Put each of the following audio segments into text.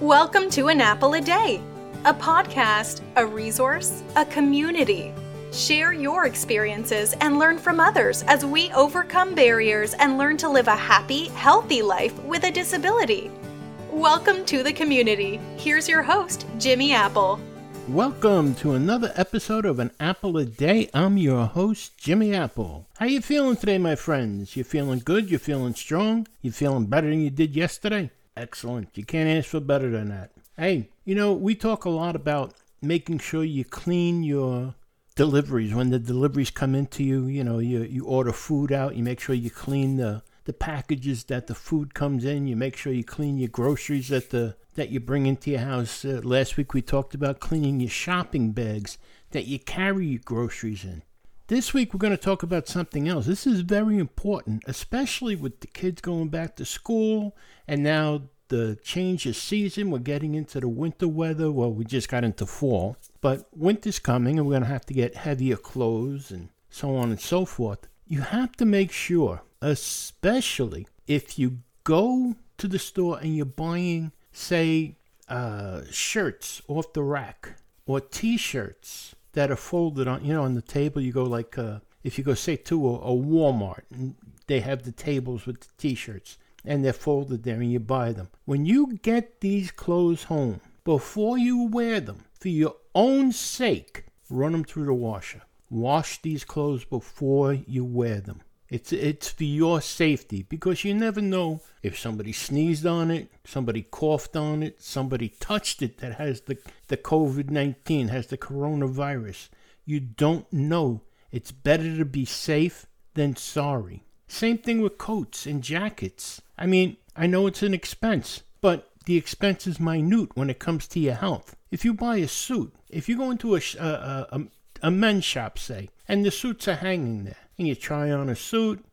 Welcome to An Apple a Day, a podcast, a resource, a community. Share your experiences and learn from others as we overcome barriers and learn to live a happy, healthy life with a disability. Welcome to the community. Here's your host, Jimmy Apple. Welcome to another episode of An Apple a Day. I'm your host, Jimmy Apple. How you feeling today, my friends? You feeling good? You feeling strong? You feeling better than you did yesterday? Excellent. You can't ask for better than that. Hey, you know, we talk a lot about making sure you clean your deliveries when the deliveries come into you. You know, you, you order food out, you make sure you clean the, the packages that the food comes in, you make sure you clean your groceries that the that you bring into your house. Uh, last week we talked about cleaning your shopping bags that you carry your groceries in. This week we're going to talk about something else. This is very important, especially with the kids going back to school and now the change of season. We're getting into the winter weather. Well, we just got into fall, but winter's coming and we're going to have to get heavier clothes and so on and so forth. You have to make sure, especially if you go to the store and you're buying say, uh, shirts off the rack or T-shirts that are folded on, you know, on the table. You go like, uh, if you go say to a, a Walmart, and they have the tables with the T-shirts, and they're folded there, and you buy them. When you get these clothes home, before you wear them, for your own sake, run them through the washer. Wash these clothes before you wear them. It's it's for your safety because you never know if somebody sneezed on it, somebody coughed on it, somebody touched it that has the the COVID-19, has the coronavirus. You don't know. It's better to be safe than sorry. Same thing with coats and jackets. I mean, I know it's an expense, but the expense is minute when it comes to your health. If you buy a suit, if you go into a, a, a, a men's shop, say, and the suits are hanging there, and you try on a suit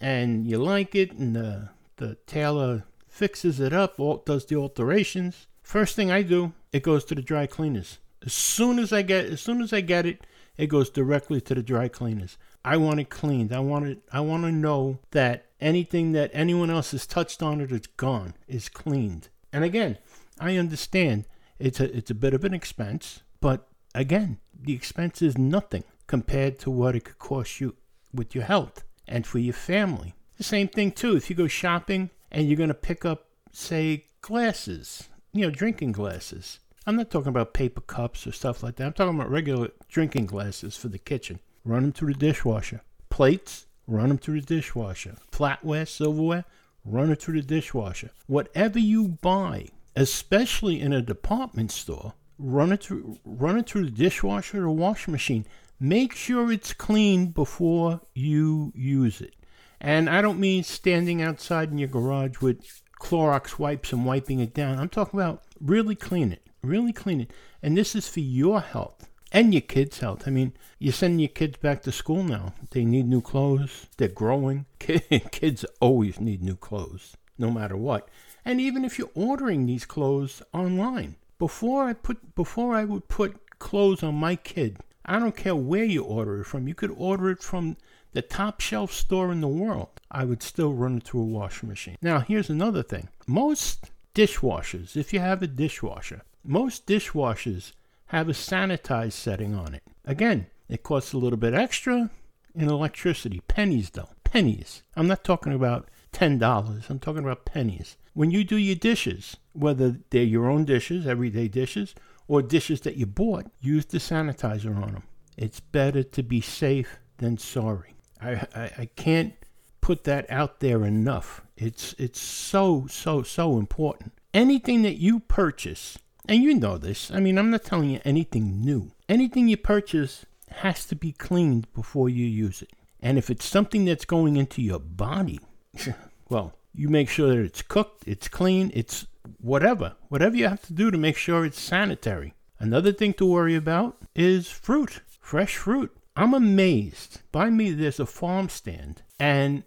and you like it and the, the tailor fixes it up, does the alterations. First thing I do, it goes to the dry cleaners. As soon as I get as soon as I get it, it goes directly to the dry cleaners. I want it cleaned. I want it I want to know that anything that anyone else has touched on it is gone, is cleaned. And again, I understand it's a it's a bit of an expense, but again, the expense is nothing compared to what it could cost you with your health and for your family. The same thing too, if you go shopping and you're going to pick up, say, glasses, you know, drinking glasses. I'm not talking about paper cups or stuff like that. I'm talking about regular drinking glasses for the kitchen. Run them through the dishwasher. Plates, run them through the dishwasher. Flatware, silverware, run it through the dishwasher. Whatever you buy, especially in a department store, run it through run it through the dishwasher or washing machine. Make sure it's clean before you use it. And I don't mean standing outside in your garage with Clorox wipes and wiping it down. I'm talking about really clean it. Really clean it. And this is for your health and your kids' health. I mean, you're sending your kids back to school now. They need new clothes. They're growing. Kids always need new clothes, no matter what. And even if you're ordering these clothes online, before I put before I would put clothes on my kid, I don't care where you order it from. You could order it from the top shelf store in the world. I would still run it through a washing machine. Now, here's another thing. Most dishwashers, if you have a dishwasher, most dishwashers have a sanitized setting on it. Again, it costs a little bit extra in electricity. Pennies, though. Pennies. I'm not talking about $10. I'm talking about pennies. When you do your dishes, whether they're your own dishes, everyday dishes, or dishes that you bought, use the sanitizer on them. It's better to be safe than sorry. I, I, I can't put that out there enough. It's it's so so so important. Anything that you purchase, and you know this. I mean, I'm not telling you anything new. Anything you purchase has to be cleaned before you use it. And if it's something that's going into your body, well, you make sure that it's cooked, it's clean, it's whatever, whatever you have to do to make sure it's sanitary. Another thing to worry about is fruit, fresh fruit. I'm amazed. By me, there's a farm stand, and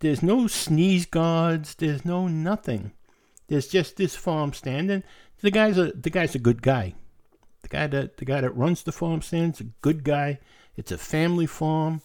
there's no sneeze guards, there's no nothing. There's just this farm stand, and the guy's a the guy's a good guy. The guy that the guy that runs the farm stand's a good guy. It's a family farm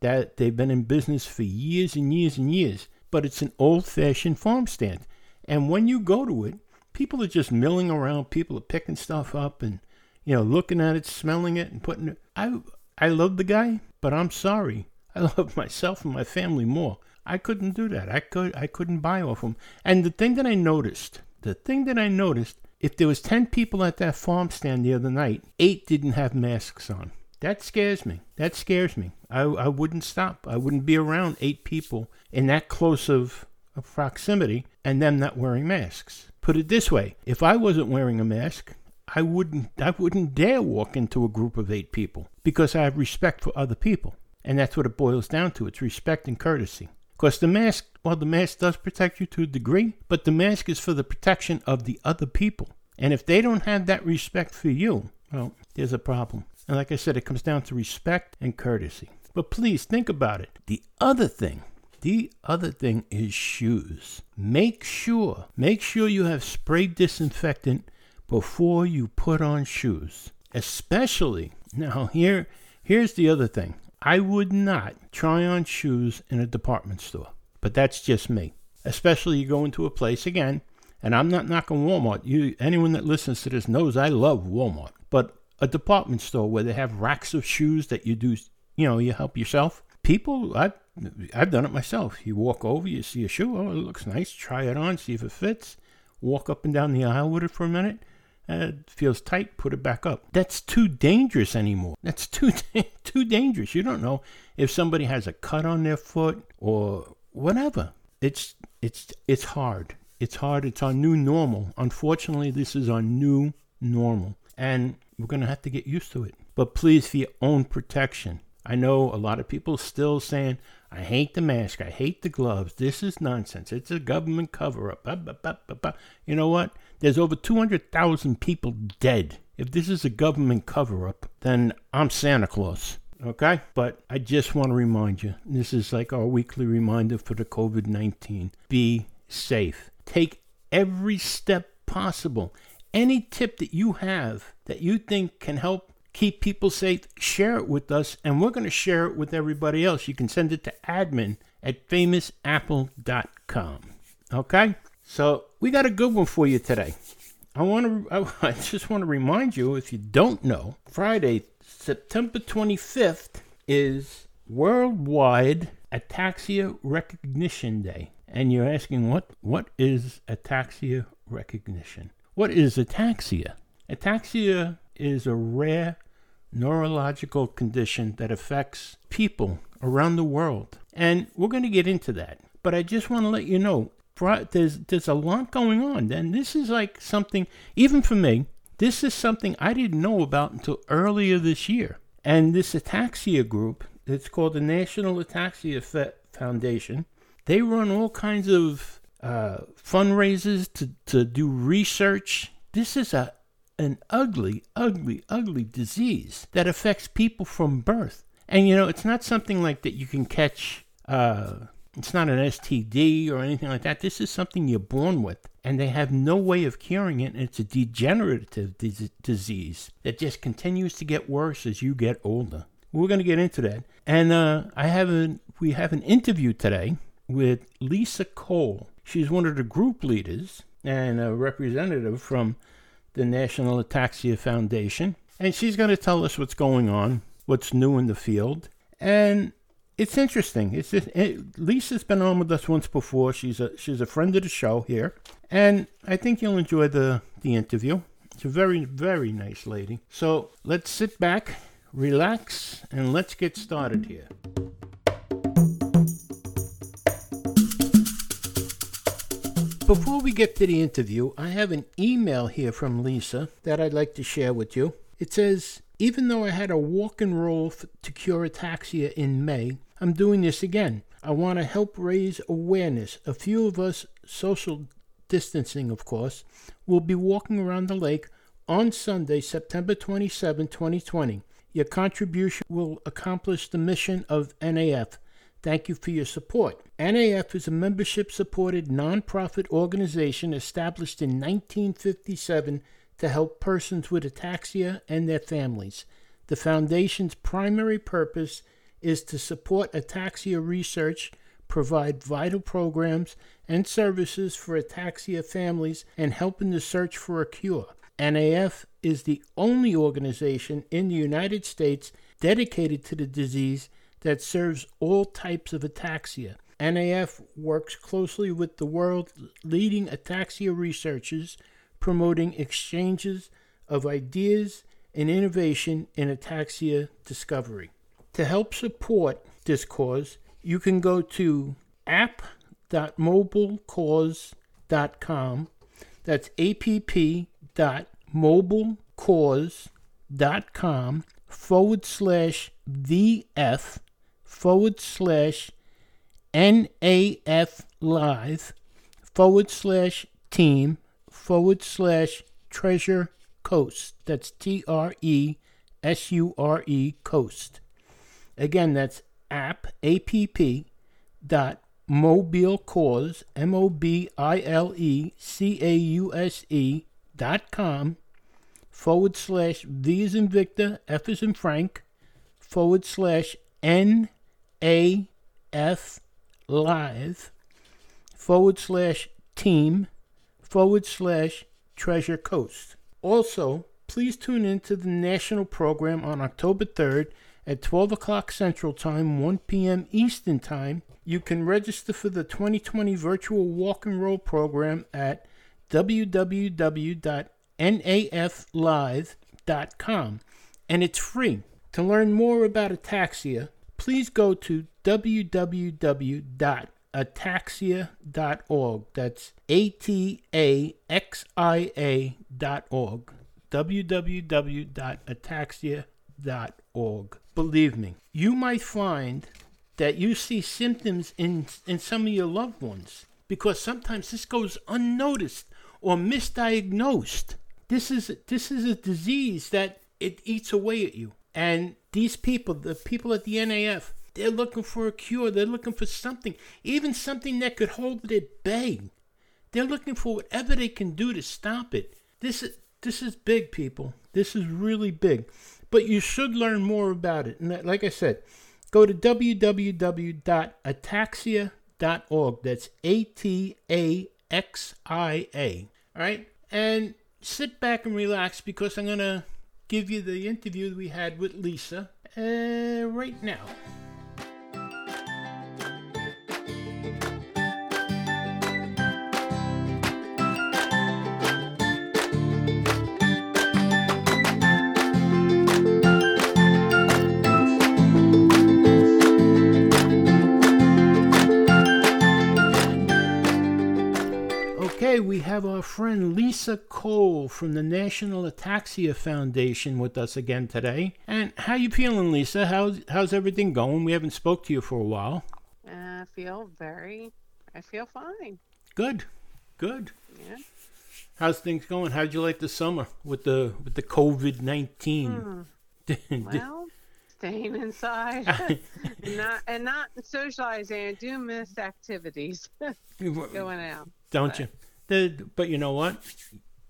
that they've been in business for years and years and years, but it's an old-fashioned farm stand. And when you go to it, people are just milling around. People are picking stuff up and, you know, looking at it, smelling it, and putting it. I, I love the guy, but I'm sorry. I love myself and my family more. I couldn't do that. I could I couldn't buy off him. And the thing that I noticed, the thing that I noticed, if there was 10 people at that farm stand the other night, 8 didn't have masks on. That scares me. That scares me. I, I wouldn't stop. I wouldn't be around 8 people in that close of, of proximity and them not wearing masks. Put it this way, if I wasn't wearing a mask, I wouldn't I wouldn't dare walk into a group of 8 people because I have respect for other people. And that's what it boils down to. It's respect and courtesy. Because the mask, well, the mask does protect you to a degree, but the mask is for the protection of the other people. And if they don't have that respect for you, well, there's a problem. And like I said, it comes down to respect and courtesy. But please think about it. The other thing, the other thing is shoes. Make sure, make sure you have spray disinfectant before you put on shoes. Especially, now here, here's the other thing. I would not try on shoes in a department store, but that's just me. Especially you go into a place again, and I'm not knocking Walmart. You, anyone that listens to this knows I love Walmart, but a department store where they have racks of shoes that you do, you know, you help yourself. People, I've I've done it myself. You walk over, you see a shoe, oh, it looks nice. Try it on, see if it fits. Walk up and down the aisle with it for a minute uh, feels tight, put it back up. That's too dangerous anymore. That's too too dangerous. You don't know if somebody has a cut on their foot or whatever. It's it's it's hard. It's hard. It's our new normal. Unfortunately, this is our new normal, and we're gonna have to get used to it. But please, for your own protection, I know a lot of people still saying, I hate the mask. I hate the gloves. This is nonsense. It's a government cover up. You know what? There's over 200,000 people dead. If this is a government cover up, then I'm Santa Claus. Okay? But I just want to remind you this is like our weekly reminder for the COVID 19. Be safe. Take every step possible. Any tip that you have that you think can help keep people safe, share it with us, and we're going to share it with everybody else. You can send it to admin at famousapple.com. Okay? So we got a good one for you today. I want to, I just want to remind you, if you don't know, Friday, September 25th is Worldwide Ataxia Recognition Day. And you're asking, what, what is ataxia recognition? What is ataxia? Ataxia is a rare neurological condition that affects people around the world. And we're going to get into that. But I just want to let you know there's there's a lot going on. And this is like something even for me, this is something I didn't know about until earlier this year. And this ataxia group, it's called the National Ataxia Foundation. They run all kinds of uh, fundraisers to, to do research. This is a an ugly, ugly, ugly disease that affects people from birth. And you know, it's not something like that you can catch. Uh, it's not an STD or anything like that. This is something you're born with, and they have no way of curing it. And it's a degenerative dis- disease that just continues to get worse as you get older. We're going to get into that, and uh, I have a we have an interview today with Lisa Cole. She's one of the group leaders and a representative from the National Ataxia Foundation, and she's going to tell us what's going on, what's new in the field, and it's interesting. It's just, it, Lisa's been on with us once before. She's a she's a friend of the show here, and I think you'll enjoy the the interview. It's a very very nice lady. So let's sit back, relax, and let's get started here. Before we get to the interview, I have an email here from Lisa that I'd like to share with you. It says, Even though I had a walk and roll f- to cure ataxia in May, I'm doing this again. I want to help raise awareness. A few of us, social distancing of course, will be walking around the lake on Sunday, September 27, 2020. Your contribution will accomplish the mission of NAF Thank you for your support. NAF is a membership supported nonprofit organization established in 1957 to help persons with ataxia and their families. The foundation's primary purpose is to support ataxia research, provide vital programs, and services for ataxia families and help in the search for a cure. NAF is the only organization in the United States dedicated to the disease that serves all types of ataxia. NAF works closely with the world's leading ataxia researchers, promoting exchanges of ideas and innovation in ataxia discovery. To help support this cause, you can go to app.mobilecause.com. That's app.mobilecause.com forward slash VF forward slash NAF Live forward slash team forward slash treasure coast. That's T R E S U R E coast. Again, that's app, A-P-P, dot mobile cause, M-O-B-I-L-E-C-A-U-S-E dot com forward slash V is in F is in Frank, forward slash N-A-F live, forward slash team, forward slash treasure coast. Also, please tune in to the national program on October 3rd at 12 o'clock Central Time, 1 p.m. Eastern Time. You can register for the 2020 virtual walk and roll program at www.naflive.com and it's free. To learn more about ataxia, please go to www.ataxia.org. That's A T A X I A dot org. www.ataxia.org. Believe me, you might find that you see symptoms in, in some of your loved ones because sometimes this goes unnoticed or misdiagnosed. This is this is a disease that it eats away at you. And these people, the people at the NAF, they're looking for a cure. They're looking for something, even something that could hold it at bay. They're looking for whatever they can do to stop it. This is this is big, people. This is really big. But you should learn more about it. And like I said, go to www.ataxia.org. That's A T A X I A. All right? And sit back and relax because I'm going to give you the interview we had with Lisa uh, right now. Have our friend Lisa Cole from the National Ataxia Foundation with us again today. And how you feeling, Lisa? How's how's everything going? We haven't spoke to you for a while. Uh, I feel very, I feel fine. Good, good. Yeah. How's things going? How'd you like the summer with the with the COVID nineteen? Hmm. Well, staying inside, and not and not socializing. I do miss activities going out. Don't but- you? The, but you know what?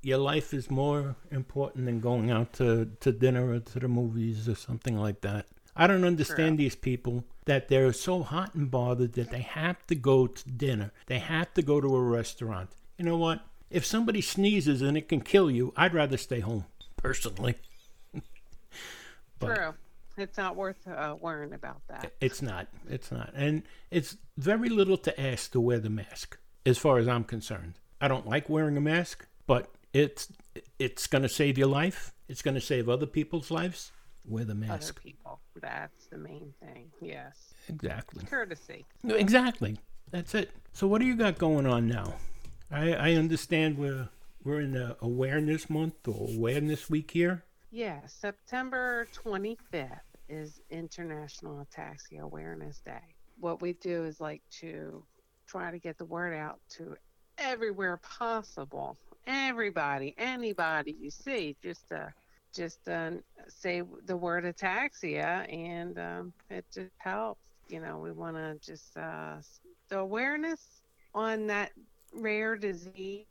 Your life is more important than going out to, to dinner or to the movies or something like that. I don't understand these people that they're so hot and bothered that they have to go to dinner. They have to go to a restaurant. You know what? If somebody sneezes and it can kill you, I'd rather stay home, personally. But- True. It's not worth uh, worrying about that. It's not. It's not. And it's very little to ask to wear the mask, as far as I'm concerned. I don't like wearing a mask, but it's it's going to save your life. It's going to save other people's lives. Wear the mask. Other people. That's the main thing. Yes. Exactly. Courtesy. No, Exactly. That's it. So what do you got going on now? I I understand we're we're in the awareness month or awareness week here. Yeah. September 25th is International Ataxia Awareness Day. What we do is like to try to get the word out to everywhere possible. Everybody, anybody you see, just uh, just uh, say the word ataxia, and um, it just helps. You know, we want to just uh, the awareness on that rare disease,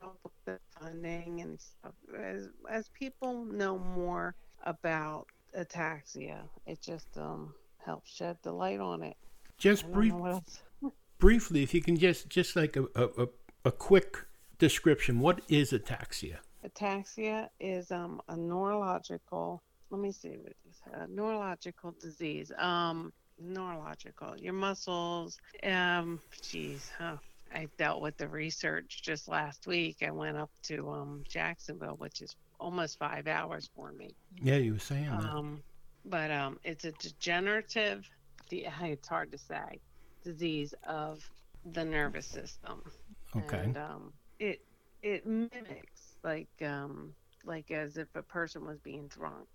help with the funding and stuff. As as people know more about ataxia, it just um helps shed the light on it. Just brief know what else. briefly, if you can just just like a, a, a quick description, what is ataxia? Ataxia is um, a neurological. Let me see what it is. A neurological disease. Um, neurological. Your muscles. Um, geez, huh. I dealt with the research just last week. I went up to um, Jacksonville, which is almost five hours for me. Yeah, you were saying that. Um, but um, it's a degenerative. de- It's hard to say. Disease of the nervous system. Okay. And um, it it mimics like um, like as if a person was being drunk.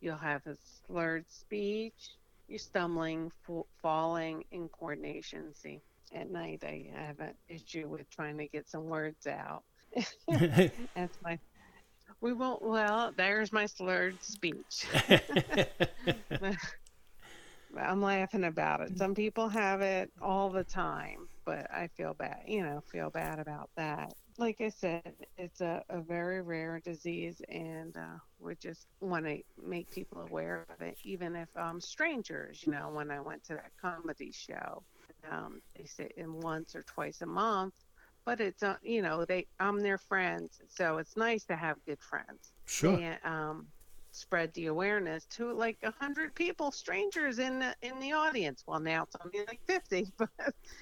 You'll have a slurred speech. You're stumbling, fa- falling, in coordination. See, at night I have an issue with trying to get some words out. That's my. We won't. Well, there's my slurred speech. I'm laughing about it. Some people have it all the time, but I feel bad, you know, feel bad about that. Like I said, it's a, a very rare disease, and uh, we just want to make people aware of it, even if um, strangers, you know, when I went to that comedy show, um, they say in once or twice a month, but it's, uh, you know, they I'm their friends, so it's nice to have good friends sure. and um, spread the awareness to like a hundred people, strangers in the in the audience. Well, now it's only like fifty, but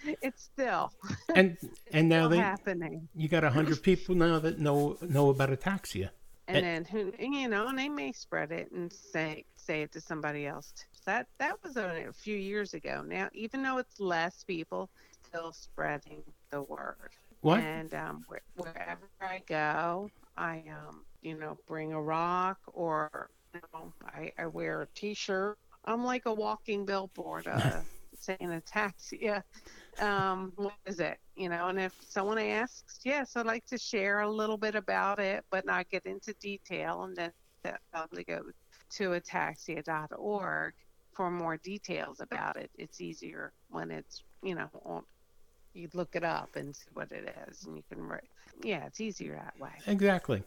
it's still And and now they happening. you got a hundred people now that know know about ataxia. And then who you know, and they may spread it and say say it to somebody else. That that was only a few years ago. Now, even though it's less people, still spreading the word. What? And um, where, wherever I go, I um, you know, bring a rock or you know, I, I wear a T-shirt. I'm like a walking billboard, uh, saying ataxia. Um, what is it? You know, and if someone asks, yes, I'd like to share a little bit about it, but not get into detail, and then them to go to ataxia.org for more details about it. It's easier when it's you know on, you look it up and see what it is, and you can write. Yeah, it's easier that way. Exactly.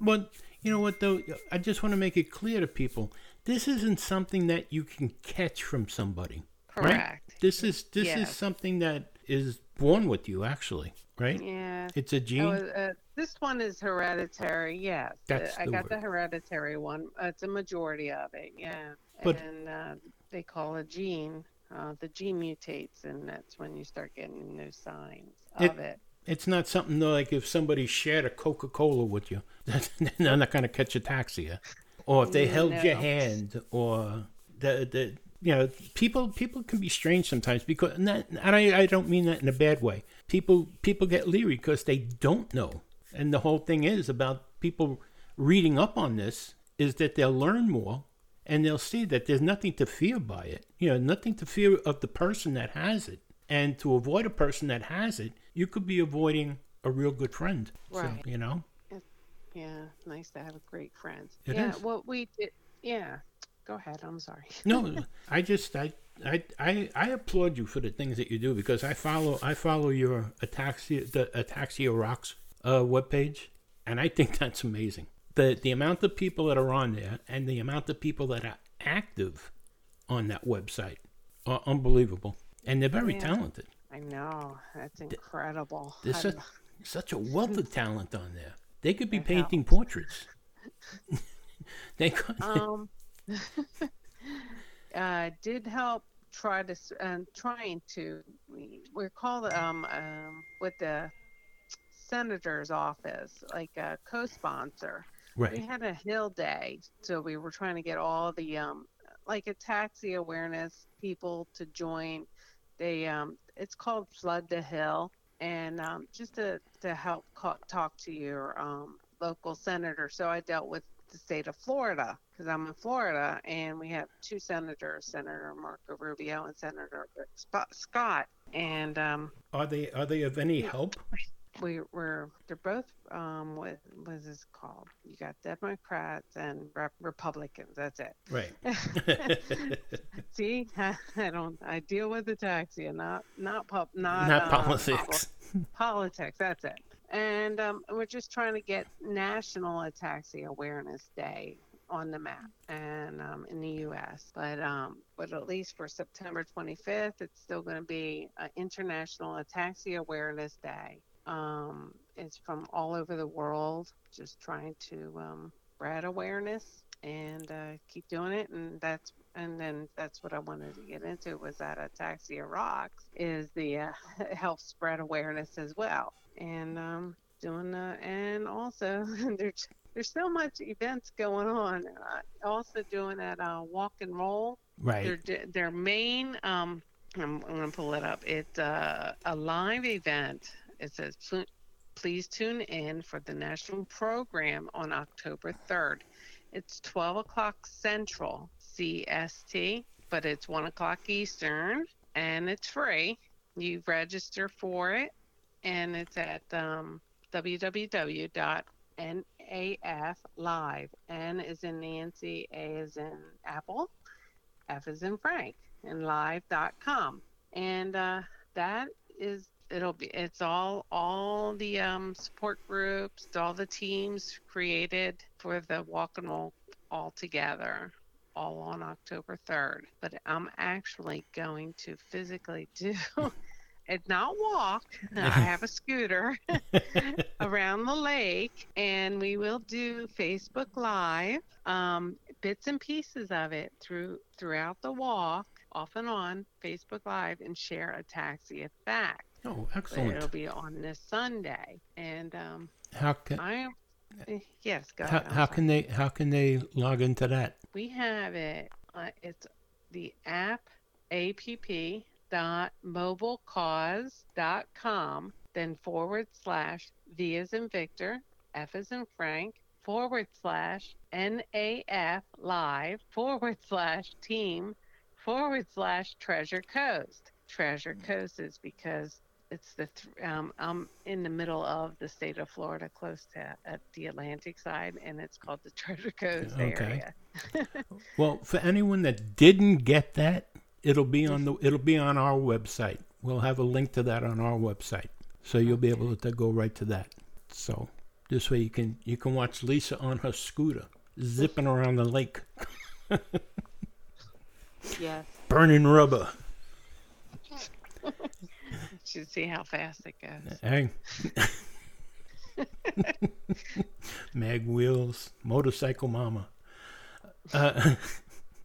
Well, you know what though? I just want to make it clear to people: this isn't something that you can catch from somebody. Right? Correct. This is this is something that is born with you, actually. Right? Yeah. It's a gene. Oh, uh, this one is hereditary. Yes, Uh, That's I got word. the hereditary one. Uh, it's a majority of it. Yeah, But- and uh, they call a gene. Uh, the gene mutates, and that's when you start getting new signs It- of it. It's not something though, like if somebody shared a Coca Cola with you, they're not going to catch a ataxia, or if they mm, held your hand, or the the you know people people can be strange sometimes because and, that, and I I don't mean that in a bad way. People people get leery because they don't know, and the whole thing is about people reading up on this is that they'll learn more and they'll see that there's nothing to fear by it. You know, nothing to fear of the person that has it. And to avoid a person that has it, you could be avoiding a real good friend. Right. So, you know? Yeah, it's nice to have a great friend. It yeah, is. what we did. Yeah, go ahead. I'm sorry. No, I just I, I I I applaud you for the things that you do because I follow I follow your ataxia the ataxia rocks uh webpage and I think that's amazing. The the amount of people that are on there and the amount of people that are active on that website are unbelievable. And they're very Yeah. talented. I know that's incredible. There's such, such a wealth of talent on there. They could be It painting portraits. they could. um, uh, did help try to um, trying to we, we're called um, um with the senator's office like a co-sponsor right we had a hill day so we were trying to get all the um like ataxia awareness people to join they um it's called flood the hill and um just to to help ca- talk to your um local senator so i dealt with the state of florida because i'm in florida and we have two senators senator marco rubio and senator Rick scott and um Are they are they of any help? we were they're both um what what is this called you got democrats and Rep- republicans that's it Right. see i don't i deal with ataxia not not pub not, Not uh, politics. poli- politics that's it and um, we're just trying to get national ataxia awareness day on the map and um, in the U.S. But um, but at least for September 25th, it's still going to be an International Ataxia Awareness Day. Um, it's from all over the world, just trying to um, spread awareness and uh, keep doing it. And that's and then that's what I wanted to get into was that Ataxia Rocks is the uh, help spread awareness as well. And um, doing uh, and also there's there's so much events going on. Uh, also doing that uh, walk and roll. Right. Their their main um, I'm, I'm gonna pull it up. It's uh, a live event. It says please tune in for the national program on October 3rd. It's 12 o'clock Central CST, but it's 1 o'clock Eastern, and it's free. You register for it, and it's at um, www.naflive. N is in Nancy, A is in Apple, F is in Frank, and live.com. And uh, that is it'll be it's all all the um, support groups all the teams created for the walk and roll all together all on october 3rd but i'm actually going to physically do and not walk. I have a scooter around the lake and we will do facebook live um, bits and pieces of it through throughout the walk off and on facebook live and share ataxia facts Oh, excellent. It'll be on this Sunday, and um, how can I? Yes, go how, ahead. how can they how can they log into that? We have it. Uh, it's the app app dot mobilecause dot com then forward slash V as in Victor F as in Frank forward slash NAF live forward slash team forward slash treasure coast treasure coast is because it's the th- um, I'm in the middle of the state of Florida, close to at the Atlantic side, and it's called the Treasure Coast okay. area. well, for anyone that didn't get that, it'll be on the it'll be on our website. We'll have a link to that on our website, so you'll be able to go right to that. So this way you can you can watch Lisa on her scooter zipping around the lake. yes. Burning rubber should see how fast it goes. Hey. Mag wheels, motorcycle mama. Uh,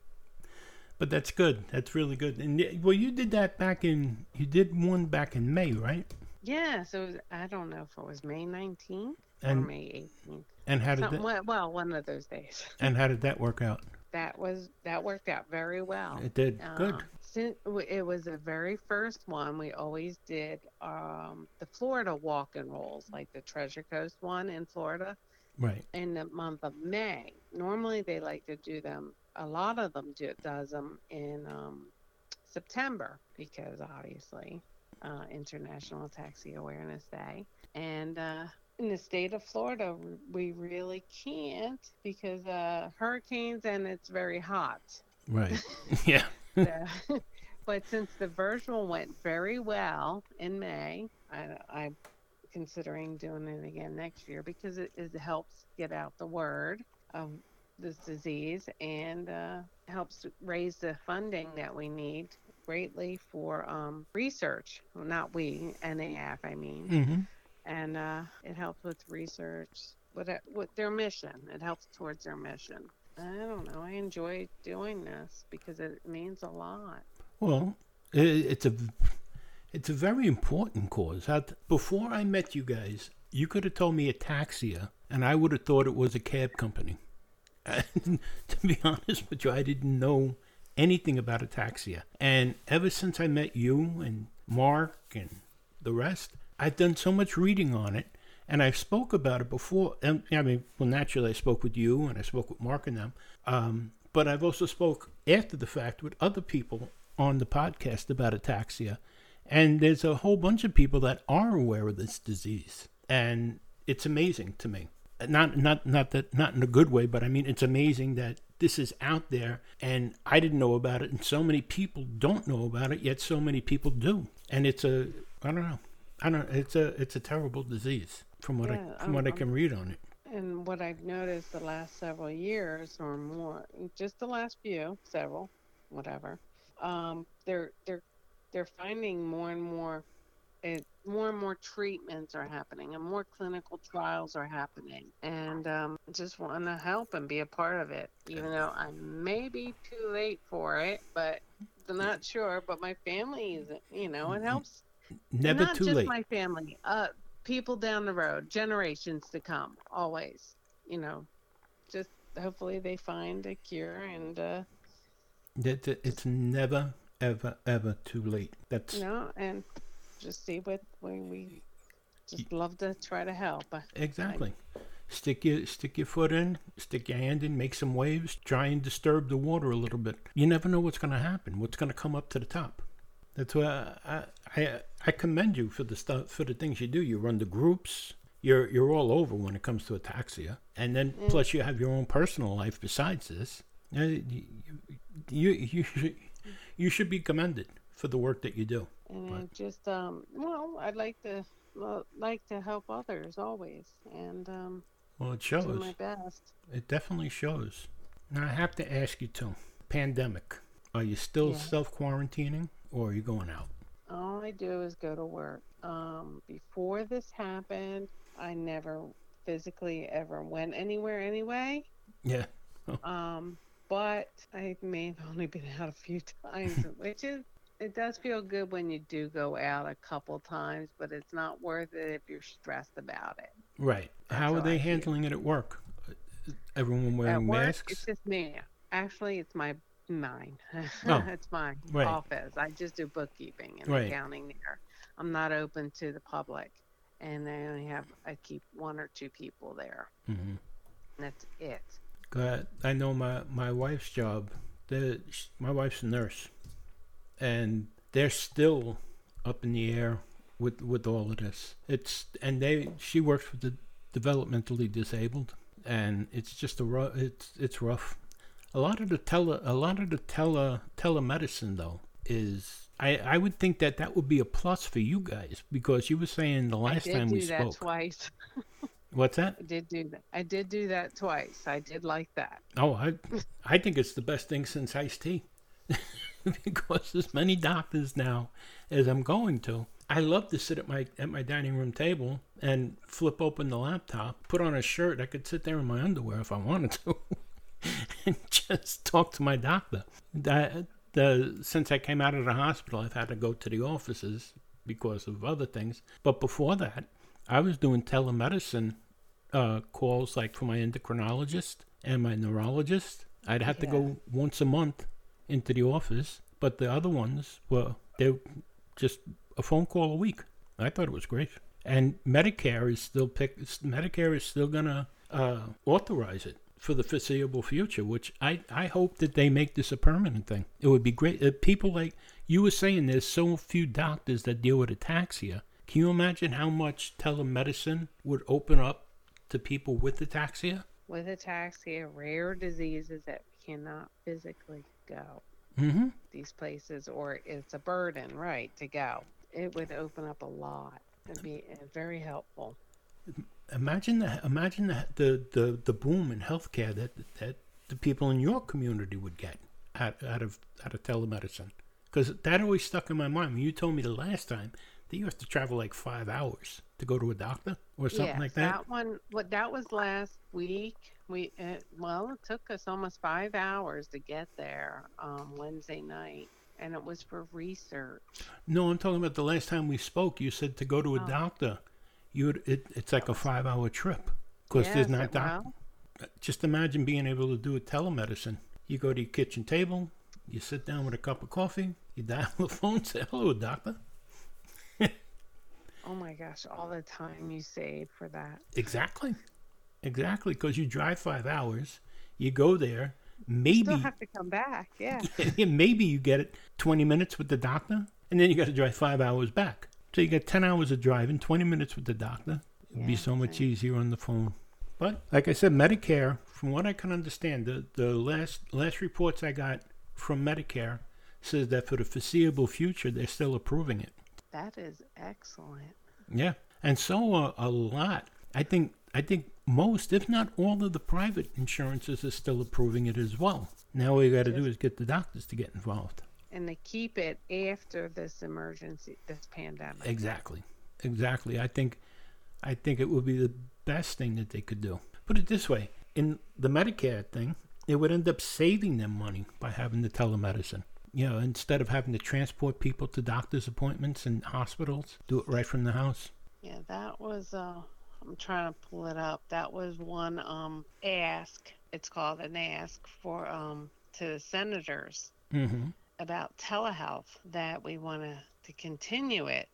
but that's good. That's really good. And well, you did that back in. You did one back in May, right? Yeah. So was, I don't know if it was May 19th and, or May 18th. And how did that? Well, one of those days. And how did that work out? That was that worked out very well. It did. Good. Since it was the very first one, we always did um, the Florida walk and rolls, like the Treasure Coast one in Florida. Right. In the month of May. Normally, they like to do them. A lot of them do, does them in um, September because obviously uh, International Ataxia Awareness Day, and uh, in the state of Florida, we really can't because uh, hurricanes and it's very hot. Right. yeah. but since the virtual went very well in May, I, am considering doing it again next year because it, it, helps get out the word of this disease and uh, helps raise the funding that we need greatly for um, research. Well, not we, NAF, I mean. Mm-hmm. And uh, it helps with research, with, with their mission. It helps towards their mission. I don't know. I enjoy doing this because it means a lot. Well, it's a it's a very important cause. Before I met you guys, you could have told me ataxia, and I would have thought it was a cab company. And to be honest with you, I didn't know anything about ataxia. And ever since I met you and Mark and the rest, I've done so much reading on it and I've spoke about it before. And I mean, well, naturally, I spoke with you and I spoke with Mark and them. Um, but I've also spoke after the fact with other people on the podcast about ataxia, and there's a whole bunch of people that are aware of this disease, and it's amazing to me. Not not not that not in a good way, but I mean it's amazing that this is out there and I didn't know about it and so many people don't know about it yet so many people do. And it's a I don't know. I don't it's a it's a terrible disease from what yeah, I from I'm, what I can read on it. And what I've noticed the last several years or more, just the last few, several, whatever, um, they're they're they're finding more and more, it, more and more treatments are happening, and more clinical trials are happening. And um, just want to help and be a part of it, even though I may be too late for it, but I'm not sure. But my family is, you know, it helps. Never not too just late. my family, uh, people down the road, generations to come, always. You know, just hopefully they find a cure and uh, That- that It's never, ever, ever too late. That's you know, and just see what we, we just love to try to help. Exactly. Stick your stick your foot in, stick your hand in, make some waves, try and disturb the water a little bit. You never know what's going to happen. What's going to come up to the top. That's why I, I I commend you for the stuff for the things you do. You run the groups. You're you're all over when it comes to ataxia, and then plus you have your own personal life besides this. You you you should, you should be commended for the work that you do. and. I just um, well, I'd like to well, like to help others always, and um, Well, it do shows. my best. It definitely shows. Now I have to ask you too. Pandemic. Are you still Yeah. self quarantining or are you going out? All I do is go to work. Um, before this happened, I never physically ever went anywhere anyway. Yeah. Um, but I may have only been out a few times, which is it does feel good when you do go out a couple times, but it's not worth it if you're stressed about it. Right. How are they I feel. handling it at work? Everyone wearing At work, masks? it's just me. Actually, it's my mine. Oh, it's my right. office. I just do bookkeeping and Right. accounting there. I'm not open to the public, and I only have I keep one or two people there. Mm-hmm. That's it. God, I know my, my wife's job. The, my wife's a nurse, and they're still up in the air with with all of this. It's and they she works with the developmentally disabled, and it's just a rough. It's it's rough. A lot of the tele a lot of the tele telemedicine though is. I, I would think that that would be a plus for you guys because you were saying the last I did time do we that spoke. twice. What's that? I did do that. I did do that twice. I did like that. Oh, I, I think it's the best thing since iced tea. because as many doctors now as I'm going to, I love to sit at my at my dining room table and flip open the laptop, put on a shirt. I could sit there in my underwear if I wanted to, and just talk to my doctor. The since I came out of the hospital, I've had to go to the offices because of other things. But before that, I was doing telemedicine uh, calls like for my endocrinologist and my neurologist. I'd have to go once a month into the office, but the other ones were they just a phone call a week. I thought it was great. And Medicare is still pick. Medicare is still gonna uh, authorize it for the foreseeable future, which I, I hope that they make this a permanent thing. It would be great. Uh, people like you were saying, there's so few doctors that deal with ataxia. Can you imagine how much telemedicine would open up to people with ataxia? With ataxia, rare diseases that cannot physically go Mm-hmm. these places, or it's a burden, right, to go. It would open up a lot. It'd be uh, very helpful. Imagine the imagine the the, the, the boom in healthcare that that the people in your community would get out, out of out of telemedicine. Because that always stuck in my mind. When you told me the last time that you have to travel like five hours to go to a doctor or something like that. That one. What that was last week. We uh, well, it took us almost five hours to get there um, Wednesday night, and it was for research. No, I'm talking about the last time we spoke. You said to go to a Oh. doctor, you would, it, it's like a five hour trip because Yes, there's not well, Just imagine being able to do a telemedicine. You go to your kitchen table, you sit down with a cup of coffee, you dial the phone, say hello, doctor. oh my gosh, all the time you save for that. Exactly, exactly. Because you drive five hours, you go there, Still maybe have to come back. Yeah. Yeah. maybe you get it 20 minutes with the doctor, and then you got to drive five hours back. So you got 10 hours of driving, 20 minutes with the doctor. It'd be so much right. easier on the phone. But like I said, Medicare, from what I can understand, the, the last last reports I got from Medicare says that for the foreseeable future, they're still approving it. That is excellent. Yeah, and so uh, a lot. I think I think most, if not all, of the private insurances are still approving it as well. Now all you got to do is get the doctors to get involved. And they keep it after this emergency, this pandemic. Exactly, exactly. I think, I think it would be the best thing that they could do. Put it this way: in the Medicare thing, it would end up saving them money by having the telemedicine. You know, instead of having to transport people to doctor's appointments and hospitals, do it right from the house. Yeah, that was. Uh, I'm trying to pull it up. That was one um ask. It's called an ask for um to the senators Mm-hmm. About telehealth that we want to to continue it.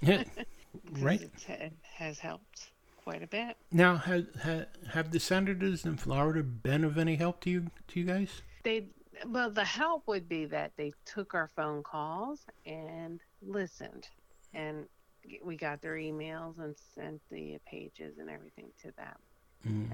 Yeah, right. it has helped quite a bit. Now, have, have have the senators in Florida been of any help to you to you guys? They well, the help would be that they took our phone calls and listened, and we got their emails and sent the pages and everything to them.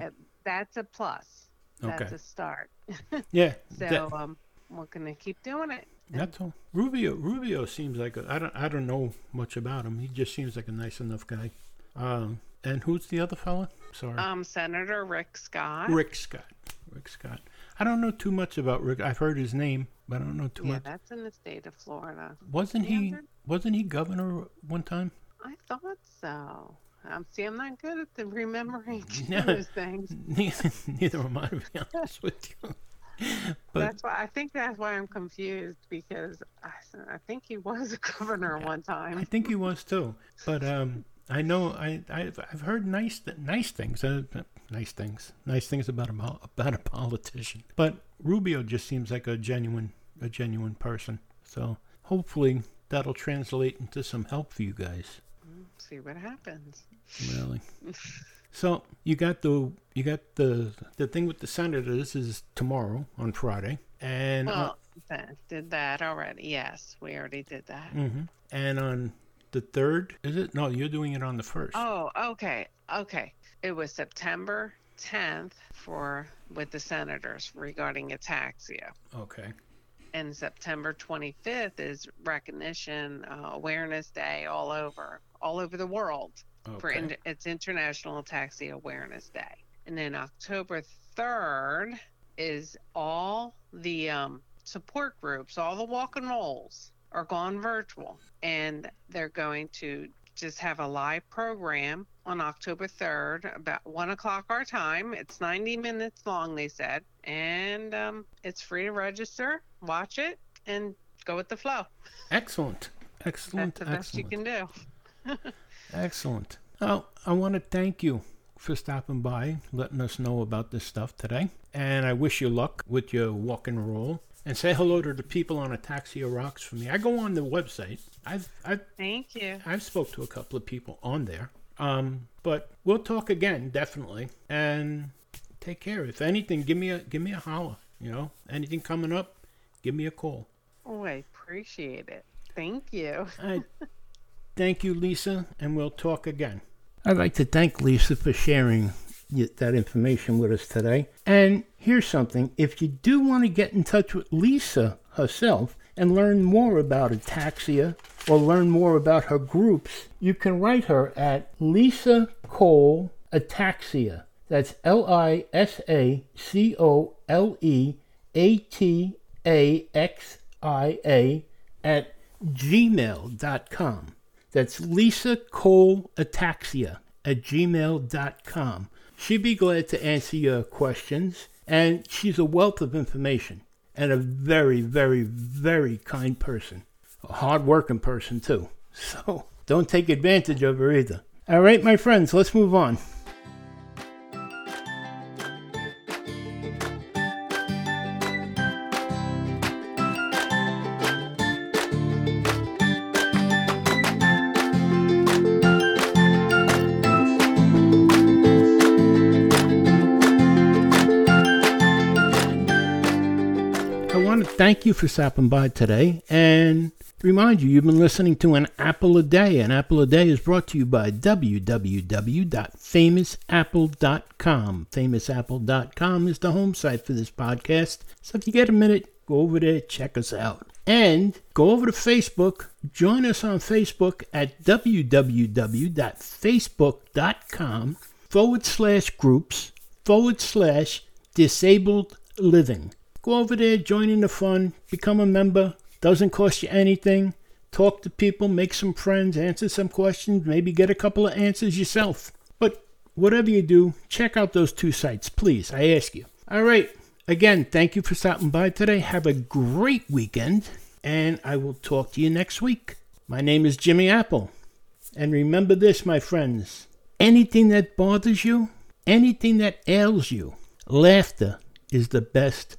Mm. Uh, that's a plus. That's Okay. a start. Yeah, So that- um, we're gonna keep doing it. that's all. Rubio Rubio seems like a, I don't I don't know much about him. He just seems like a nice enough guy. Um, and who's the other fella? Sorry, Um, Senator Rick Scott. Rick Scott. Rick Scott. I don't know too much about Rick. I've heard his name, but I don't know too yeah, much. Yeah, that's in the state of Florida. Wasn't he? Wasn't he governor one time? I thought so. Um, see, I'm not good at the remembering Yeah. those things. Neither, neither am I, to be honest with you. But that's why I think that's why I'm confused because I, I think he was a governor one time. I think he was too. But um, I know I I've, I've heard nice th- nice things, uh, nice things, nice things about a about a politician. But Rubio just seems like a genuine a genuine person. So hopefully that'll translate into some help for you guys. See what happens. Really. So you got the you got the the thing with the senators is tomorrow on Friday, and Well, did that already? Yes, we already did that. hmm and on the third is it? No, you're doing it on the first. Oh, okay, okay. It was September 10th for with the senators regarding ataxia. Okay. and September 25th is Recognition uh, Awareness Day all over, all over the world. For in, it's International Ataxia Awareness Day, and then October 3rd is all the um, support groups, all the walk and rolls are gone virtual, and they're going to just have a live program on October 3rd about one o'clock our time. It's 90 minutes long, they said, and um, it's free to register, watch it, and go with the flow. Excellent. Excellent. That's the best you can do. Excellent. Oh, I want to thank you for stopping by, letting us know about this stuff today. And I wish you luck with your walk and roll. And say hello to the people on Ataxia Rocks for me. I go on the website. I've I've Thank you. I've spoke to a couple of people on there. Um, but we'll talk again, definitely. And take care. If anything, give me a give me a holler. You know, anything coming up, give me a call. Oh, I appreciate it. Thank you. I thank you, Lisa, and we'll talk again. I'd like to thank Lisa for sharing that information with us today. And here's something if you do want to get in touch with Lisa herself and learn more about ataxia or learn more about her groups, you can write her at Lisa Cole Ataxia. That's L I S A C O L E A T A X I A at gmail.com. That's Lisa Cole Ataxia at gmail.com. She'd be glad to answer your questions, and she's a wealth of information and a very, very, very kind person. A hard working person, too. So don't take advantage of her either. All right, my friends, let's move on. Thank you for stopping by today and remind you you've been listening to an Apple a Day. An Apple a Day is brought to you by www.famousapple.com. Famousapple.com is the home site for this podcast. So if you get a minute, go over there, check us out. And go over to Facebook, join us on Facebook at www.facebook.com forward slash groups forward slash disabled living. Go over there, join in the fun, become a member. Doesn't cost you anything. Talk to people, make some friends, answer some questions, maybe get a couple of answers yourself. But whatever you do, check out those two sites, please. I ask you. All right. Again, thank you for stopping by today. Have a great weekend, and I will talk to you next week. My name is Jimmy Apple. And remember this, my friends anything that bothers you, anything that ails you, laughter is the best